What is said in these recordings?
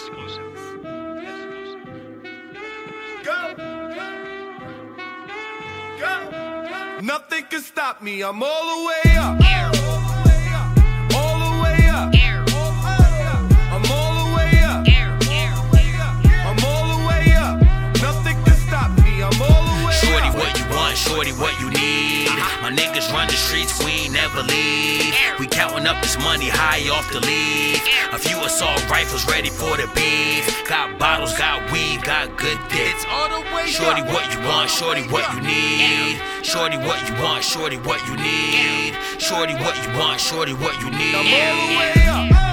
Exclusive. Exclusive. Go. Go. Nothing can stop me. I'm all the way up. All the way up. I'm all the way up. I'm all the way up. Nothing can stop me. I'm all the way up. Shorty, what you want, shorty, what you need. My niggas run the streets, we ain't never leave. We counting up this money high off the leaf. A few assault rifles ready for the beef. Got bottles, got weed, got good dick. all the way Shorty, what you want, shorty, what you need. Shorty, what you want, shorty, what you need. Shorty, what you want, shorty, what you need.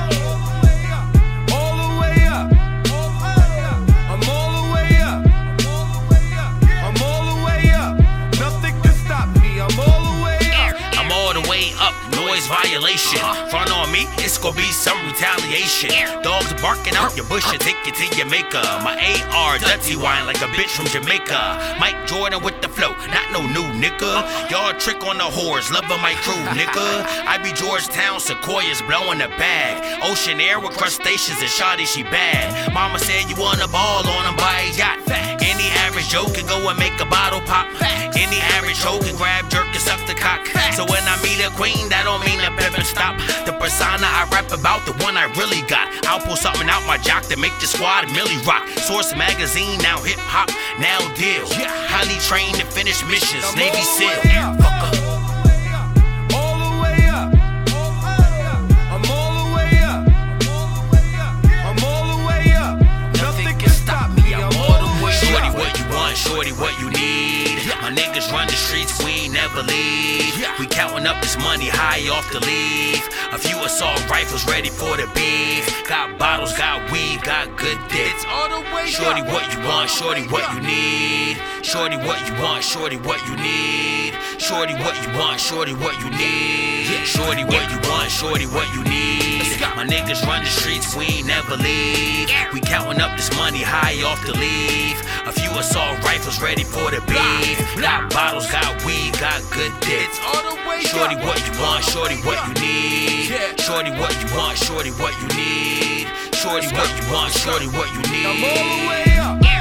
Noise violation. Uh-huh. Front on me, it's gonna be some retaliation. Dogs barking out your bush and take it to your maker. My AR, dirty wine like a bitch from Jamaica. Mike Jordan with the flow, not no new nigga. Uh-huh. Y'all trick on the whores, loving my crew, nigga. Uh-huh. I be Georgetown, Sequoias blowing the bag. Ocean air with crustaceans and shoddy, she bad. Mama said you wanna ball on them, buy a yacht. Any average Joe can go and make a bottle pop. Any average hoe can grab, jerk, and suck the cock. So when I meet a queen, that don't mean the pimpin' stop. The persona I rap about, the one I really got. I'll pull something out my jock to make the squad Millie rock. Source magazine, now hip hop, now deal. Highly trained to finish missions, Navy SEAL. Streets, we ain't never leave. We counting up this money high off the leaf. A few assault rifles ready for the beef. Got bottles, got weed, got good dick. all the way Shorty, what you want, shorty, what you need. Shorty, what you want, shorty, what you need. Shorty, what you want, shorty, what you need. Shorty, what you want, shorty, what you need. My niggas run the streets, we ain't never leave. We counting up this money high off the leaf. A few assault rifles ready for the beef. Got bottles, got weed, got good dick. all the way Shorty, up. what you want, shorty, what you need. Shorty, what you want, shorty, what you need. Shorty, what you want, shorty, what you need. I'm all the